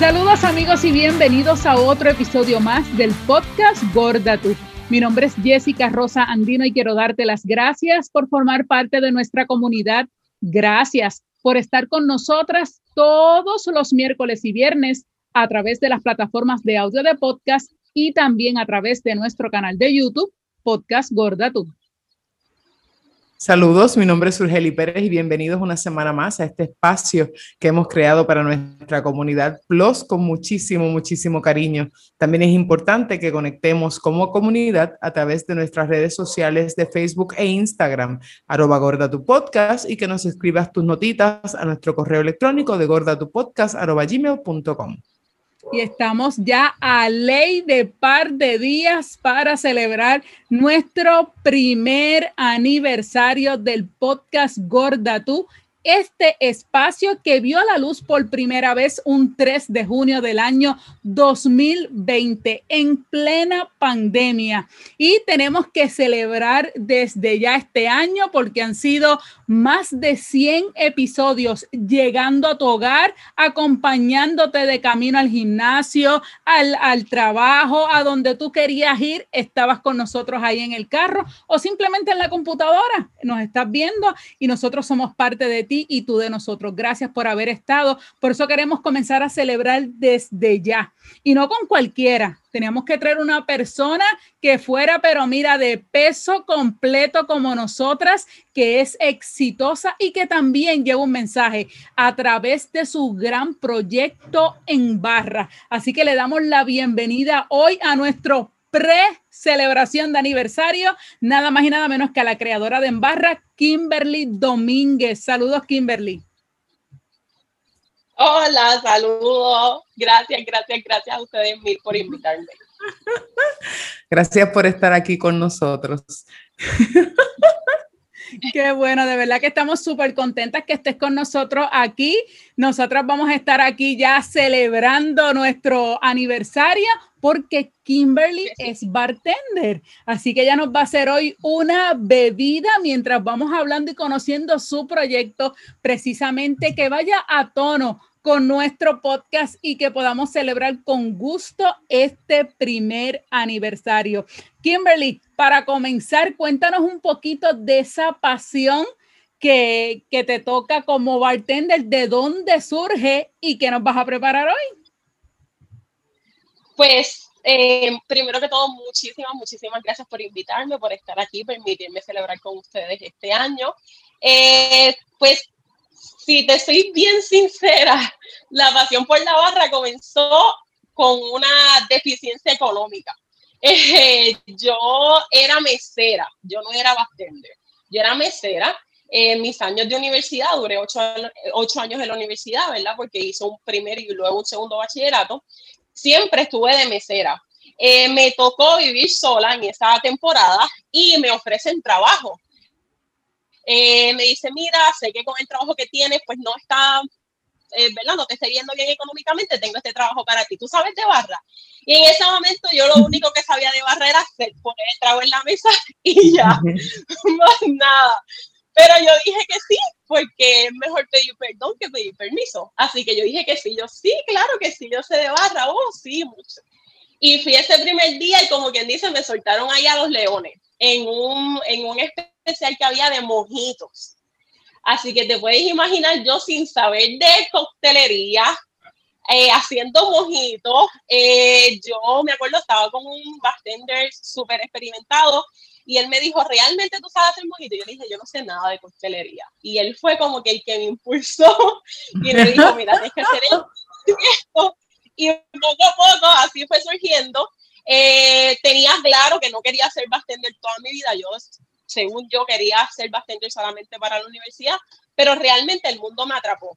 Saludos amigos y bienvenidos a otro episodio más del podcast Gorda Tú. Mi nombre es Jessica Rosa Andino y quiero darte las gracias por formar parte de nuestra comunidad. Gracias por estar con nosotras todos los miércoles y viernes a través de las plataformas de audio de podcast y también a través de nuestro canal de YouTube, Podcast Gorda Tú. Saludos, mi nombre es Urgeli Pérez y bienvenidos una semana más a este espacio que hemos creado para nuestra comunidad Plus con muchísimo, muchísimo cariño. También es importante que conectemos como comunidad a través de nuestras redes sociales de Facebook e Instagram, arroba gorda tu podcast y que nos escribas tus notitas a nuestro correo electrónico de gordatupodcast arroba gmail.com y estamos ya a ley de par de días para celebrar nuestro primer aniversario del podcast Gorda Tú este espacio que vio a la luz por primera vez un 3 de junio del año 2020 en plena pandemia. Y tenemos que celebrar desde ya este año porque han sido más de 100 episodios llegando a tu hogar, acompañándote de camino al gimnasio, al, al trabajo, a donde tú querías ir, estabas con nosotros ahí en el carro o simplemente en la computadora. Nos estás viendo y nosotros somos parte de y tú de nosotros. Gracias por haber estado. Por eso queremos comenzar a celebrar desde ya y no con cualquiera. Teníamos que traer una persona que fuera, pero mira, de peso completo como nosotras, que es exitosa y que también lleva un mensaje a través de su gran proyecto en barra. Así que le damos la bienvenida hoy a nuestro pre-celebración de aniversario, nada más y nada menos que a la creadora de Embarra, Kimberly Domínguez. Saludos, Kimberly. Hola, saludos. Gracias, gracias, gracias a ustedes mil por invitarme. Gracias por estar aquí con nosotros. Qué bueno, de verdad que estamos súper contentas que estés con nosotros aquí. Nosotras vamos a estar aquí ya celebrando nuestro aniversario porque Kimberly es bartender. Así que ella nos va a hacer hoy una bebida mientras vamos hablando y conociendo su proyecto, precisamente que vaya a tono con nuestro podcast y que podamos celebrar con gusto este primer aniversario. Kimberly, para comenzar, cuéntanos un poquito de esa pasión que, que te toca como bartender, de dónde surge y qué nos vas a preparar hoy. Pues eh, primero que todo, muchísimas, muchísimas gracias por invitarme, por estar aquí, permitirme celebrar con ustedes este año. Eh, pues, si te soy bien sincera, la pasión por la barra comenzó con una deficiencia económica. Eh, yo era mesera, yo no era bartender, yo era mesera. En mis años de universidad, duré ocho, ocho años en la universidad, ¿verdad? Porque hice un primer y luego un segundo bachillerato siempre estuve de mesera. Eh, me tocó vivir sola en esa temporada y me ofrecen trabajo. Eh, me dice, mira, sé que con el trabajo que tienes, pues no está, eh, ¿verdad? No te está yendo bien económicamente, tengo este trabajo para ti. ¿Tú sabes de barra? Y en ese momento yo lo único que sabía de barra era poner el trago en la mesa y ya, más nada. Pero yo dije que sí, porque es mejor pedir perdón que pedir permiso. Así que yo dije que sí, yo sí, claro que sí, yo sé de barra, oh, sí, mucho. Y fui ese primer día y como quien dice, me soltaron ahí a los leones en un, en un especial que había de mojitos. Así que te puedes imaginar yo sin saber de coctelería, eh, haciendo mojitos. Eh, yo me acuerdo, estaba con un bartender súper experimentado y él me dijo, ¿realmente tú sabes hacer mojito? Y yo le dije, yo no sé nada de coctelería. Y él fue como que el que me impulsó y me dijo, mira, tienes que hacer esto. Y poco a poco así fue surgiendo. Eh, tenía claro que no quería ser bartender toda mi vida. Yo, según yo, quería ser bartender solamente para la universidad, pero realmente el mundo me atrapó.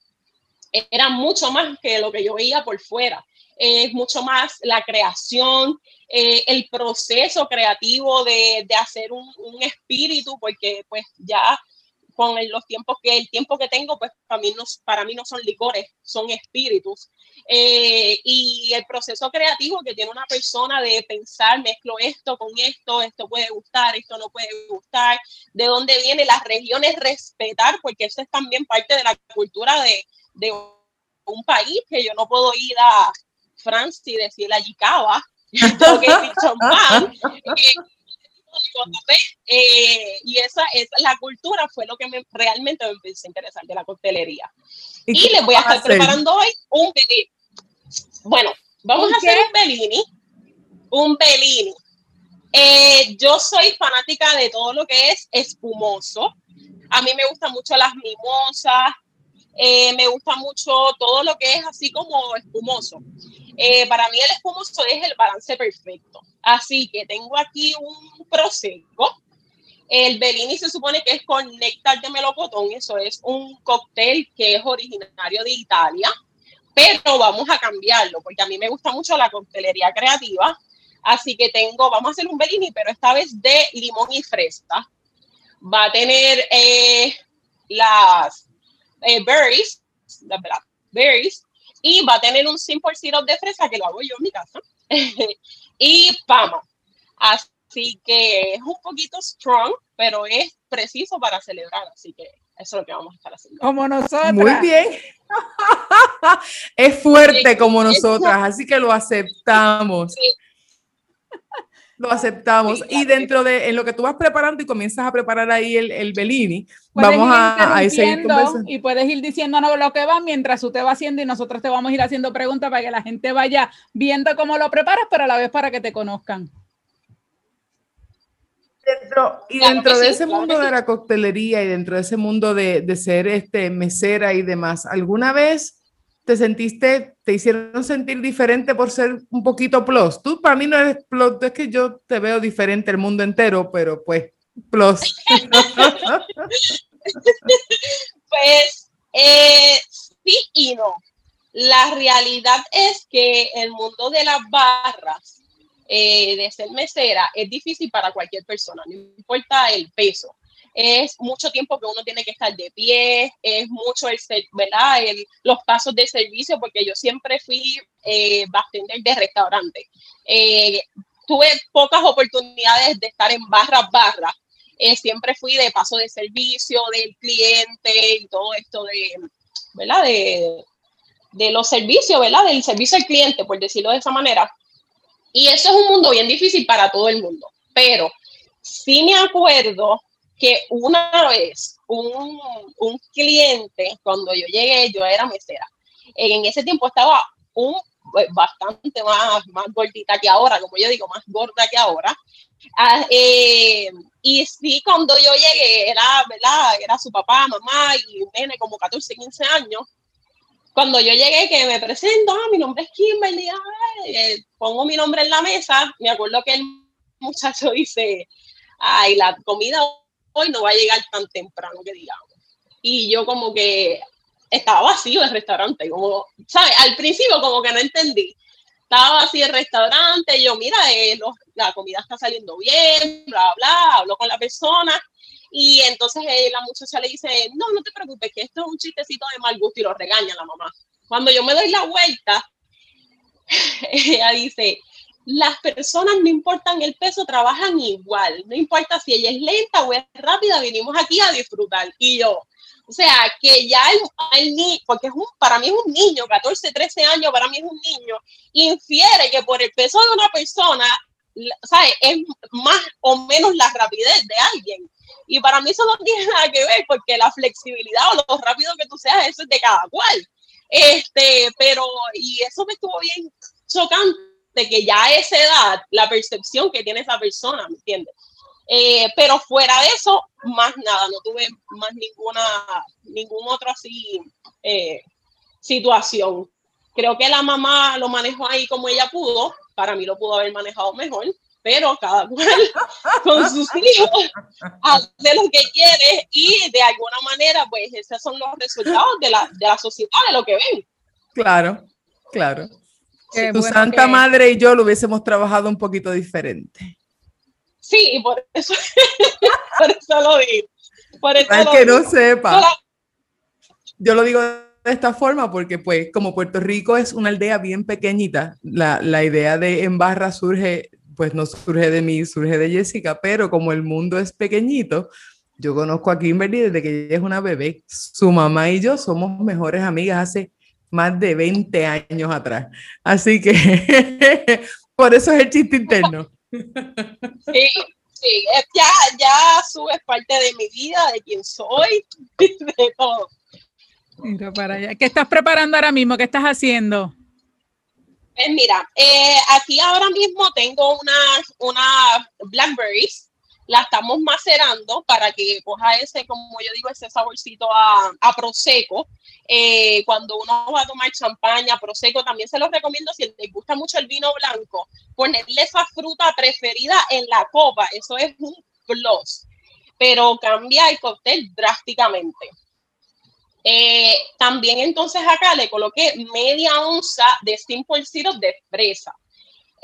Era mucho más que lo que yo veía por fuera es mucho más la creación, eh, el proceso creativo de, de hacer un, un, espíritu, porque pues ya con los tiempos que el tiempo que tengo, pues para mí no, para mí no son licores, son espíritus. Eh, y el proceso creativo que tiene una persona de pensar, mezclo esto con esto, esto puede gustar, esto no puede gustar, de dónde viene las regiones, respetar, porque eso es también parte de la cultura de, de un país que yo no puedo ir a Francia y decirle allí cava, tengo que decir champán. Eh, y esa, es la cultura fue lo que me, realmente me empezó a interesar de la coctelería. Y, les voy a estar preparando hoy un Bellini. Bueno, vamos a hacer un Bellini. Un Bellini. Eh, yo soy fanática de todo lo que es espumoso. A mí me gustan mucho las mimosas, eh, me gusta mucho todo lo que es así como espumoso. Eh, para mí el espumoso es el balance perfecto. Así que tengo aquí un prosecco. El Bellini se supone que es con néctar de melocotón. Eso es un cóctel que es originario de Italia. Pero vamos a cambiarlo porque a mí me gusta mucho la coctelería creativa. Así que tengo, vamos a hacer un Bellini, pero esta vez de limón y fresca. Va a tener eh, las eh, berries, las berries, y va a tener un simple syrup de fresa que lo hago yo en mi casa. y pama. Así que es un poquito strong, pero es preciso para celebrar. Así que eso es lo que vamos a estar haciendo. Como nosotras. Muy bien. es fuerte como nosotras, así que lo aceptamos. Lo aceptamos. y dentro de en lo que tú vas preparando y comienzas a preparar ahí el, el Bellini, vamos a, a seguir Y puedes ir diciéndonos lo que va mientras tú te vas haciendo y nosotros te vamos a ir haciendo preguntas para que la gente vaya viendo cómo lo preparas, pero a la vez para que te conozcan. Dentro, y dentro de ese mundo de la coctelería y dentro de ese mundo de, de ser este mesera y demás, ¿alguna vez te sentiste, te hicieron sentir diferente por ser un poquito plus. Tú para mí no eres plus, es que yo te veo diferente el mundo entero, pero pues plus. pues eh, sí y no. La realidad es que el mundo de las barras, eh, de ser mesera, es difícil para cualquier persona, no importa el peso es mucho tiempo que uno tiene que estar de pie, es mucho el, ¿verdad? El, los pasos de servicio, porque yo siempre fui eh, bartender de restaurante. Eh, tuve pocas oportunidades de estar en barras, barras. Eh, siempre fui de paso de servicio, del cliente y todo esto de, ¿verdad? De, de los servicios, ¿verdad? Del servicio al cliente, por decirlo de esa manera. Y eso es un mundo bien difícil para todo el mundo. Pero sí me acuerdo que una vez un, un, cliente, cuando yo llegué, yo era mesera. En ese tiempo estaba un pues, bastante más, más gordita que ahora, como yo digo, más gorda que ahora. Ah, eh, y sí, cuando yo llegué, era, ¿verdad? Era su papá, mamá y un nene como 14, 15 años. Cuando yo llegué, que me presento, ah, mi nombre es Kimberly, eh, pongo mi nombre en la mesa, me acuerdo que el muchacho dice, ay, la comida hoy no va a llegar tan temprano que digamos. Y yo como que estaba vacío el restaurante, como, ¿sabes? Al principio como que no entendí. Estaba vacío el restaurante, yo, mira, eh, la comida está saliendo bien, bla, bla, hablo con la persona. Y entonces eh, la muchacha le dice, no, no te preocupes, que esto es un chistecito de mal gusto y lo regaña la mamá. Cuando yo me doy la vuelta, ella dice, las personas, no importan el peso, trabajan igual. No importa si ella es lenta o es rápida, vinimos aquí a disfrutar. Y yo, o sea, que ya el, niño, porque es un, para mí es un niño, 14, 13 años, para mí es un niño, infiere que por el peso de una persona, ¿sabes? Es más o menos la rapidez de alguien. Y para mí eso no tiene nada que ver, porque la flexibilidad o lo rápido que tú seas, eso es de cada cual. Este, pero, y eso me estuvo bien chocante de que ya a esa edad, la percepción que tiene esa persona, ¿me entiendes? Eh, pero fuera de eso, más nada, no tuve más ninguna, ningún otro así eh, situación. Creo que la mamá lo manejó ahí como ella pudo, para mí lo pudo haber manejado mejor, pero cada cual con sus hijos hace lo que quiere y de alguna manera, pues esos son los resultados de la, de la sociedad, de lo que ven. Claro, claro tu Santa Madre y yo lo hubiésemos trabajado un poquito diferente. Sí, por eso, por eso lo digo. Por eso que no sepa. Yo lo digo de esta forma porque pues como Puerto Rico es una aldea bien pequeñita, la, la idea de en barra surge, pues no surge de mí, surge de Jessica, pero como el mundo es pequeñito, yo conozco a Kimberly desde que ella es una bebé. Su mamá y yo somos mejores amigas hace más de 20 años atrás. Así que por eso es el chiste interno. Sí, sí, ya, ya Su es parte de mi vida, de quién soy, de todo. Mira para allá. ¿Qué estás preparando ahora mismo? ¿Qué estás haciendo? Pues mira, eh, aquí ahora mismo tengo unas una blackberries, la estamos macerando para que coja ese, como yo digo, ese saborcito a, a prosecco. Eh, cuando uno va a tomar champaña, prosecco, también se los recomiendo si les gusta mucho el vino blanco, ponerle esa fruta preferida en la copa, eso es un plus, pero cambia el cóctel drásticamente. Eh, también entonces acá le coloqué media onza de simple syrup de fresa.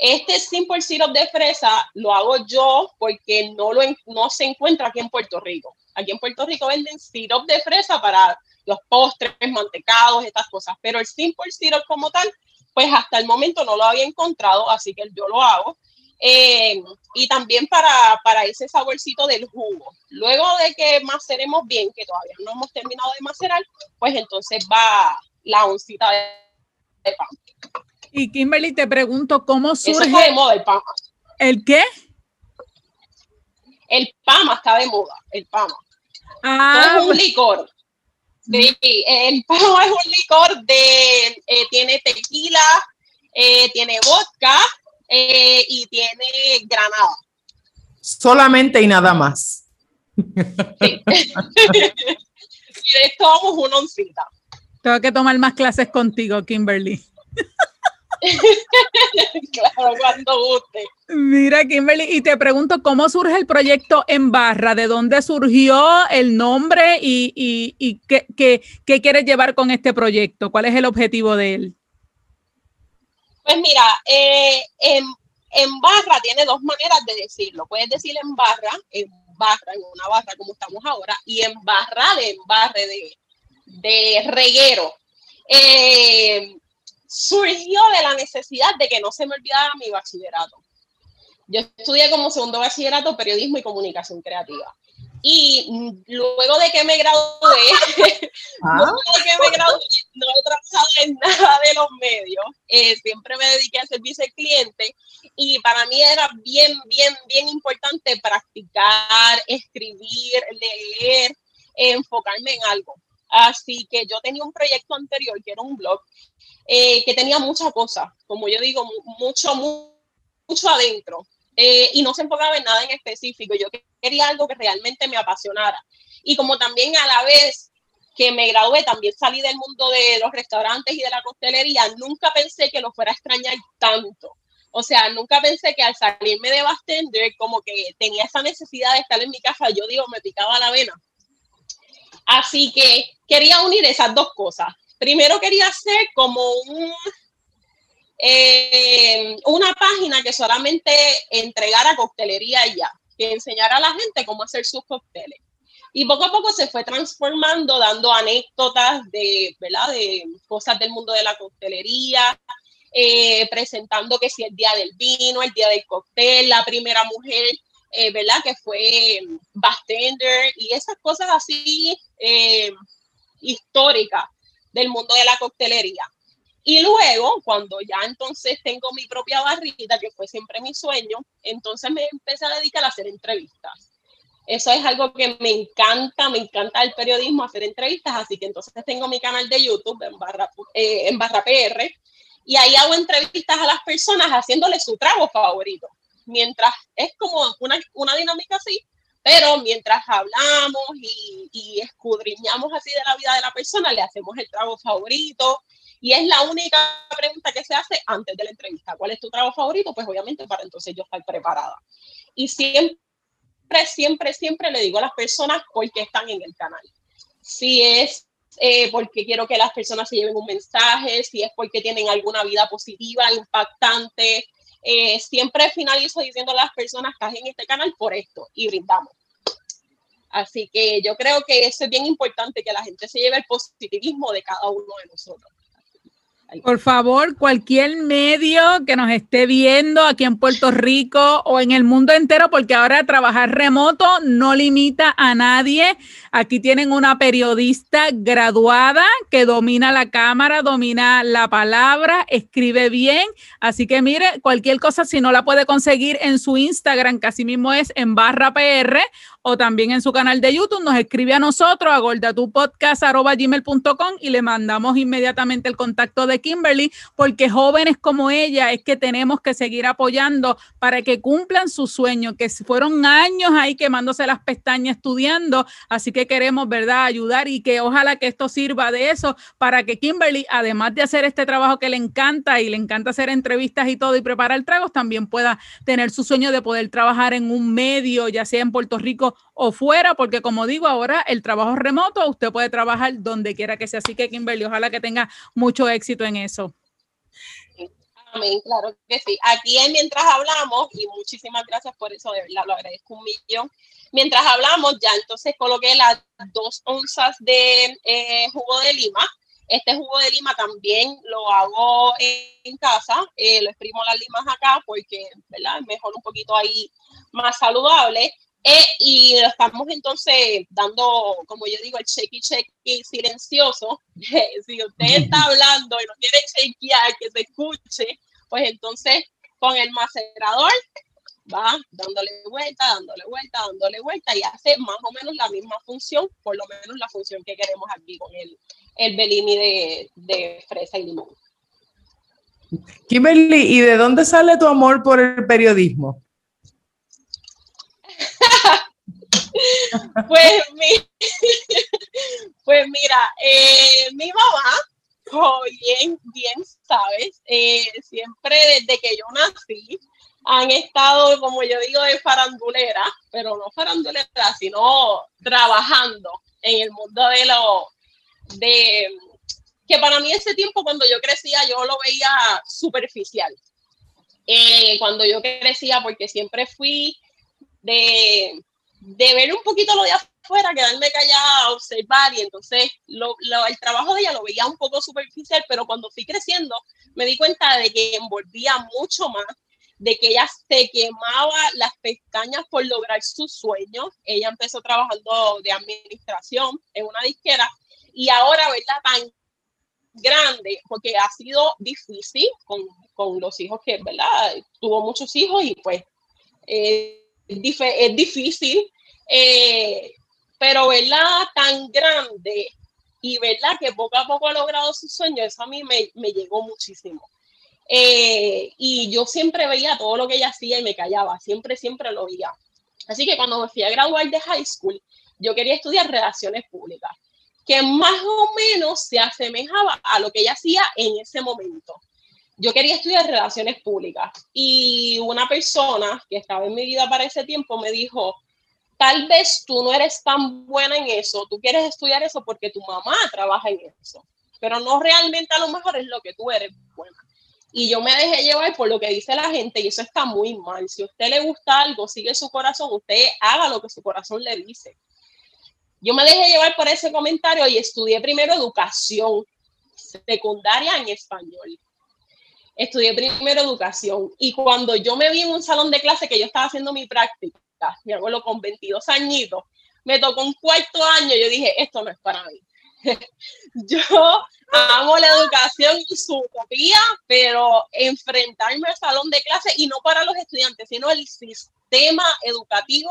Este simple syrup de fresa lo hago yo porque no, lo, no se encuentra aquí en Puerto Rico. Aquí en Puerto Rico venden syrup de fresa para los postres, mantecados, estas cosas, pero el simple syrup como tal, pues hasta el momento no lo había encontrado, así que yo lo hago. Eh, y también para, para, ese saborcito del jugo. Luego de que maceremos bien, que todavía no hemos terminado de macerar, pues entonces va la oncita de, pan. Y Kimberly, te pregunto, ¿cómo surge? Eso de moda, el pama. ¿El qué? El pama está de moda, el pama. Ah, es un licor. Sí, el pama es un licor de, eh, tiene tequila, eh, tiene vodka, eh, y tiene granada. Solamente y nada más. Sí. y de esto vamos una oncita. Tengo que tomar más clases contigo, Kimberly. claro, cuando guste. Mira, Kimberly, y te pregunto, ¿cómo surge el proyecto En Barra? ¿De dónde surgió el nombre y, y, y qué, qué, qué, quieres llevar con este proyecto? ¿Cuál es el objetivo de él? Pues mira, eh, en, en, barra tiene dos maneras de decirlo. Puedes decir en barra, en barra, en una barra como estamos ahora, y en barra de barre de, de reguero. Eh, surgió de la necesidad de que no se me olvidara mi bachillerato. Yo estudié como segundo bachillerato periodismo y comunicación creativa. Y luego de que me gradué, ¿Ah? luego de que me gradué, no he trabajado en nada de los medios. Eh, siempre me dediqué a servicio al cliente y para mí era bien, bien, bien importante practicar, escribir, leer, enfocarme en algo. Así que yo tenía un proyecto anterior que era un blog eh, que tenía muchas cosas, como yo digo, mucho, mucho adentro. Eh, y no se enfocaba en nada en específico. Yo quería algo que realmente me apasionara. Y como también a la vez que me gradué, también salí del mundo de los restaurantes y de la costelería, nunca pensé que lo fuera a extrañar tanto. O sea, nunca pensé que al salirme de Bastender, como que tenía esa necesidad de estar en mi casa, yo digo, me picaba la vena. Así que quería unir esas dos cosas. Primero quería hacer como eh, una página que solamente entregara coctelería ya, que enseñara a la gente cómo hacer sus cócteles. Y poco a poco se fue transformando, dando anécdotas de cosas del mundo de la coctelería, eh, presentando que si el día del vino, el día del cóctel, la primera mujer, eh, ¿verdad? Que fue bartender y esas cosas así históricas del mundo de la coctelería. Y luego, cuando ya entonces tengo mi propia barrita, que fue siempre mi sueño, entonces me empecé a dedicar a hacer entrevistas. Eso es algo que me encanta, me encanta el periodismo, hacer entrevistas, así que entonces tengo mi canal de YouTube en barra, eh, PR y ahí hago entrevistas a las personas haciéndoles su trago favorito. Mientras es como una, una dinámica así, pero mientras hablamos y, escudriñamos así de la vida de la persona, le hacemos el trago favorito, y es la única pregunta que se hace antes de la entrevista. ¿Cuál es tu trabajo favorito? Pues obviamente para entonces yo estar preparada. Y siempre, siempre, siempre le digo a las personas por qué están en el canal. Si es eh, porque quiero que las personas se lleven un mensaje, si es porque tienen alguna vida positiva, impactante. Eh, siempre finalizo diciendo a las personas que en este canal por esto y brindamos. Así que yo creo que eso es bien importante, que la gente se lleve el positivismo de cada uno de nosotros. Por favor, cualquier medio que nos esté viendo aquí en Puerto Rico o en el mundo entero, porque ahora trabajar remoto no limita a nadie. Aquí tienen una periodista graduada que domina la cámara, domina la palabra, escribe bien. Así que mire, cualquier cosa, si no la puede conseguir en su Instagram, que así mismo es en barra PR, o también en su canal de YouTube, nos escribe a nosotros a gordatupodcast.gmail.com y le mandamos inmediatamente el contacto de Kimberly, porque jóvenes como ella es que tenemos que seguir apoyando para que cumplan su sueño, que fueron años ahí quemándose las pestañas estudiando, así que queremos, ¿verdad?, ayudar y que ojalá que esto sirva de eso para que Kimberly, además de hacer este trabajo que le encanta y le encanta hacer entrevistas y todo y preparar tragos, también pueda tener su sueño de poder trabajar en un medio, ya sea en Puerto Rico o fuera, porque como digo ahora, el trabajo remoto, usted puede trabajar donde quiera que sea. Así que Kimberly, ojalá que tenga mucho éxito en eso. Amén, claro que sí. Aquí mientras hablamos, y muchísimas gracias por eso, de verdad lo agradezco un millón. Mientras hablamos, ya entonces coloqué las dos onzas de eh, jugo de lima. Este jugo de lima también lo hago en casa, eh, lo exprimo las limas acá porque, ¿verdad? Es mejor un poquito ahí más saludable. Eh, y estamos entonces dando, como yo digo, el checky checky silencioso. si usted está hablando y no quiere chequear que se escuche, pues entonces con el macerador va dándole vuelta, dándole vuelta, dándole vuelta y hace más o menos la misma función, por lo menos la función que queremos aquí con el, el Bellini de, de fresa y limón. Kimberly, ¿y de dónde sale tu amor por el periodismo? Pues, pues mira, eh, mi mamá, como bien, bien sabes, eh, siempre desde que yo nací, han estado, como yo digo, de farandulera, pero no farandulera, sino trabajando en el mundo de lo, de, que para mí ese tiempo cuando yo crecía yo lo veía superficial. Eh, cuando yo crecía, porque siempre fui de, de ver un poquito lo de afuera, quedarme callada, observar y entonces lo, el trabajo de ella lo veía un poco superficial, pero cuando fui creciendo me di cuenta de que envolvía mucho más, de que ella se quemaba las pestañas por lograr sus sueños. Ella empezó trabajando de administración en una disquera y ahora verla tan grande, porque ha sido difícil con, con los hijos que, ¿verdad? Tuvo muchos hijos y pues... Eh, es difícil, eh, pero verla tan grande y verla que poco a poco ha logrado sus sueños, eso a mí me, me llegó muchísimo. Eh, y yo siempre veía todo lo que ella hacía y me callaba, siempre, siempre lo veía. Así que cuando me fui a graduar de high school, yo quería estudiar relaciones públicas, que más o menos se asemejaba a lo que ella hacía en ese momento yo quería estudiar relaciones públicas y una persona que estaba en mi vida para ese tiempo me dijo, tal vez tú no eres tan buena en eso, tú quieres estudiar eso porque tu mamá trabaja en eso, pero no realmente a lo mejor es lo que tú eres buena. Y yo me dejé llevar por lo que dice la gente y eso está muy mal. Si a usted le gusta algo, sigue su corazón, usted haga lo que su corazón le dice. Yo me dejé llevar por ese comentario y estudié primero educación secundaria en español estudié primero educación y cuando yo me vi en un salón de clase que yo estaba haciendo mi práctica, mi abuelo con 22 añitos, me tocó un cuarto año, yo dije, esto no es para mí. yo amo la educación y su utopía, pero enfrentarme al salón de clase y no para los estudiantes, sino el sistema educativo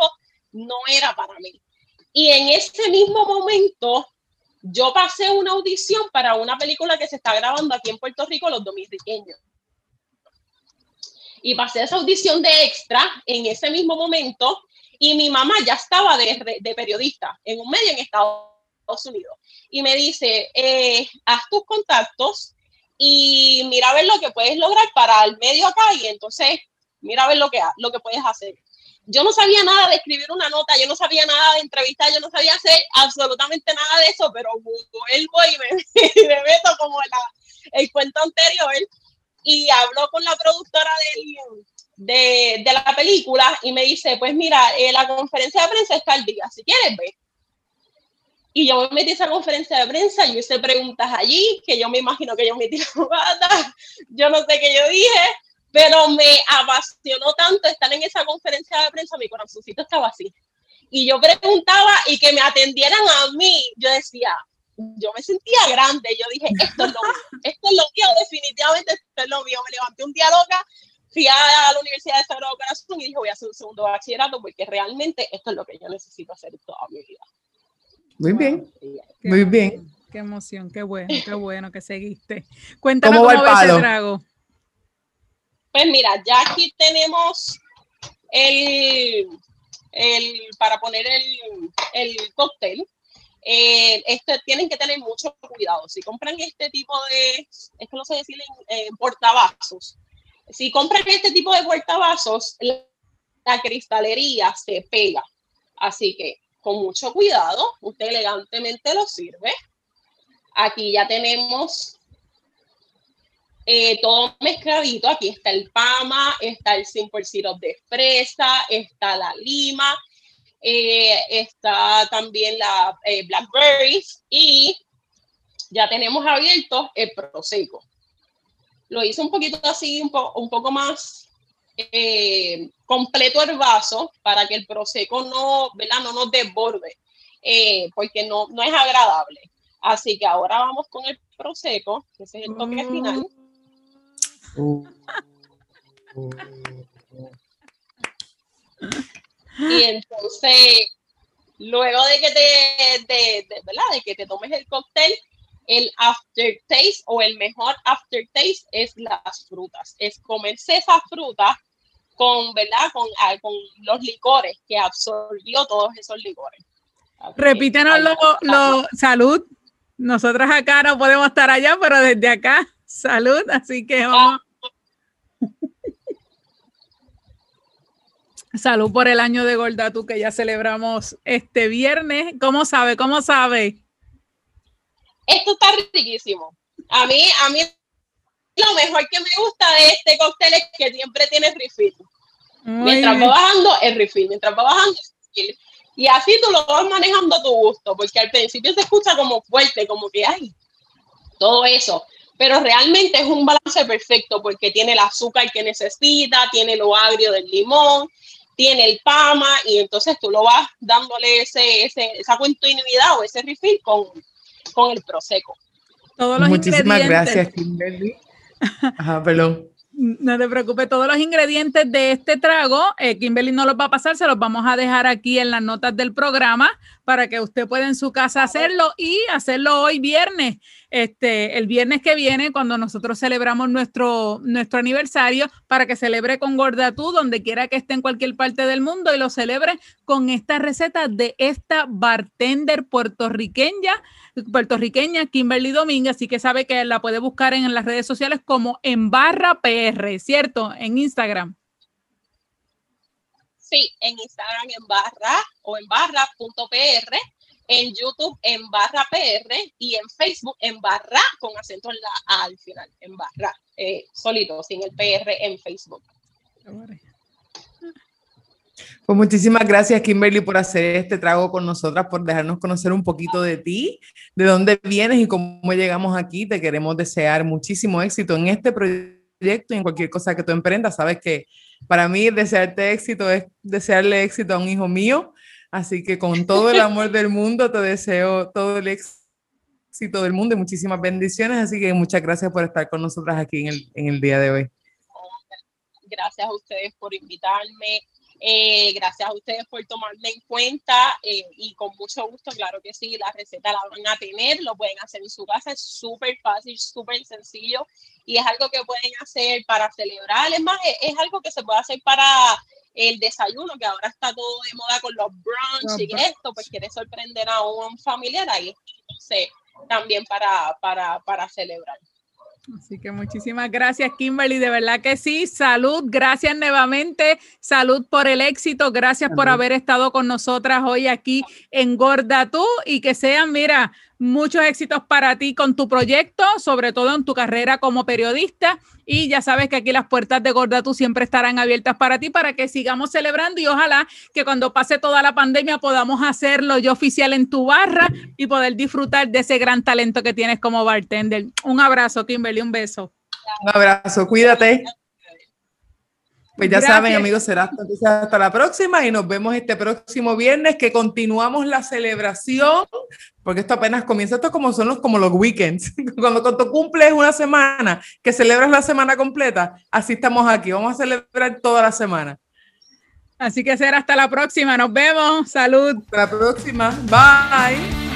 no era para mí. Y en ese mismo momento, yo pasé una audición para una película que se está grabando aquí en Puerto Rico, Los Dominicanos y pasé esa audición de extra en ese mismo momento y mi mamá ya estaba de, de periodista en un medio en Estados Unidos y me dice, eh, haz tus contactos y mira a ver lo que puedes lograr para el medio acá y entonces mira a ver lo que, lo que puedes hacer. Yo no sabía nada de escribir una nota, yo no sabía nada de entrevistar, yo no sabía hacer absolutamente nada de eso, pero vuelvo y me, me meto como la, el cuento anterior y habló con la productora de, de, la película y me dice, pues mira, eh, la conferencia de prensa está al día, si quieres ver. Y yo me metí a esa conferencia de prensa, yo hice preguntas allí, que yo me imagino que yo me tiré pata, yo no sé qué yo dije, pero me apasionó tanto estar en esa conferencia de prensa, mi corazoncito estaba así. Y yo preguntaba y que me atendieran a mí, yo decía, yo me sentía grande, yo dije, esto es lo mío, esto es lo mío, definitivamente esto es lo mío. Me levanté un día loca, fui a la Universidad de Sagrado Corazón y dije, voy a hacer un segundo bachillerato porque realmente esto es lo que yo necesito hacer toda mi vida. Muy bien, muy bien. Qué emoción, qué bueno, qué bueno que seguiste. Cuéntame cómo, va el trago. Pues mira, ya aquí tenemos el, el para poner el, el cóctel. Eh, esto, tienen que tener mucho cuidado. Si compran este tipo de, esto no sé decir en, portavasos, si compran este tipo de portavasos, la, la cristalería se pega. Así que con mucho cuidado, usted elegantemente lo sirve. Aquí ya tenemos eh, todo mezcladito. Aquí está el Pama, está el Simple Syrup de fresa, está la lima, eh, está también la eh, Blackberries y ya tenemos abierto el Prosecco. Lo hice un poquito así, un, un poco más eh, completo el vaso para que el prosecco no, ¿verdad? no nos desborde, eh, porque no, no es agradable. Así que ahora vamos con el prosecco, que ese es el toque mm. final. y entonces, luego de que te, de, ¿verdad? de que te tomes el cóctel, el aftertaste o el mejor aftertaste es las frutas, es comerse esas frutas con, ¿verdad? Con, ah, con los licores, que absorbió todos esos licores. Repítenos lo, salud. Nosotras acá no podemos estar allá, pero desde acá, salud. Así que ah. Salud por el año de Goldatu que ya celebramos este viernes. ¿Cómo sabe? ¿Cómo sabe? Esto está riquísimo. A mí, a mí lo mejor que me gusta de este cóctel es que siempre tiene refill. mientras va bajando, el refill. Mientras va bajando, el Y así tú lo vas manejando a tu gusto, porque al principio se escucha como fuerte, como que hay todo eso. Pero realmente es un balance perfecto porque tiene el azúcar que necesita, tiene lo agrio del limón, tiene el pama y entonces tú lo vas dándole ese, ese, esa continuidad o ese refill con, con el Prosecco. Todos los Muchísimas gracias, Kimberly. Ajá, perdón. No te preocupes, todos los ingredientes de este trago, eh, Kimberly no los va a pasar, se los vamos a dejar aquí en las notas del programa para que usted pueda en su casa hacerlo y hacerlo hoy viernes. Este, el viernes que viene, cuando nosotros celebramos nuestro, nuestro aniversario, para que celebre con Gordatú, donde quiera que esté en cualquier parte del mundo, y lo celebre con esta receta de esta bartender puertorriqueña puertorriqueña Kimberly Domínguez, así que sabe que la puede buscar en, las redes sociales como en barra PR, ¿cierto? En Instagram. Sí, en Instagram en barra o en barra.pr, en YouTube en barra PR y en Facebook en barra con acento en la A al final, en barra, eh, solito, sin el PR en Facebook. Pues muchísimas gracias, Kimberly, por hacer este trago con nosotras, por dejarnos conocer un poquito de ti, de dónde vienes y cómo llegamos aquí. Te queremos desear muchísimo éxito en este proyecto y en cualquier cosa que tú emprendas. Sabes que para mí desearte éxito es desearle éxito a un hijo mío. Así que con todo el amor del mundo te deseo todo el éxito del mundo y muchísimas bendiciones. Así que muchas gracias por estar con nosotras aquí en el, en el día de hoy. Gracias a ustedes por invitarme eh, gracias a ustedes por tomarme en cuenta eh, y con mucho gusto, claro que sí, la receta la van a tener, lo pueden hacer en su casa, es súper fácil, súper sencillo y es algo que pueden hacer para celebrar, es más, es, algo que se puede hacer para el desayuno, que ahora está todo de moda con los brunch y esto, pues quiere sorprender a un familiar ahí, entonces también para, para, para celebrar. Así que muchísimas gracias, Kimberly. De verdad que sí. Salud. Gracias nuevamente. Salud por el éxito. Gracias por haber estado con nosotras hoy aquí en Gorda Tú y que sean, mira, Muchos éxitos para ti con tu proyecto, sobre todo en tu carrera como periodista. Y ya sabes que aquí las puertas de Gorda tú siempre estarán abiertas para ti para que sigamos celebrando y ojalá que cuando pase toda la pandemia podamos hacerlo yo oficial en tu barra y poder disfrutar de ese gran talento que tienes como bartender. Un abrazo, Kimberly, un beso. Un abrazo, cuídate. Pues ya saben, amigos, será hasta, la próxima y nos vemos este próximo viernes que continuamos la celebración, porque esto apenas comienza, esto como son los, como los weekends, cuando, cuando cumples una semana, que celebras la semana completa, así estamos aquí, vamos a celebrar toda la semana. Así que será hasta la próxima, nos vemos, salud. Hasta la próxima, bye.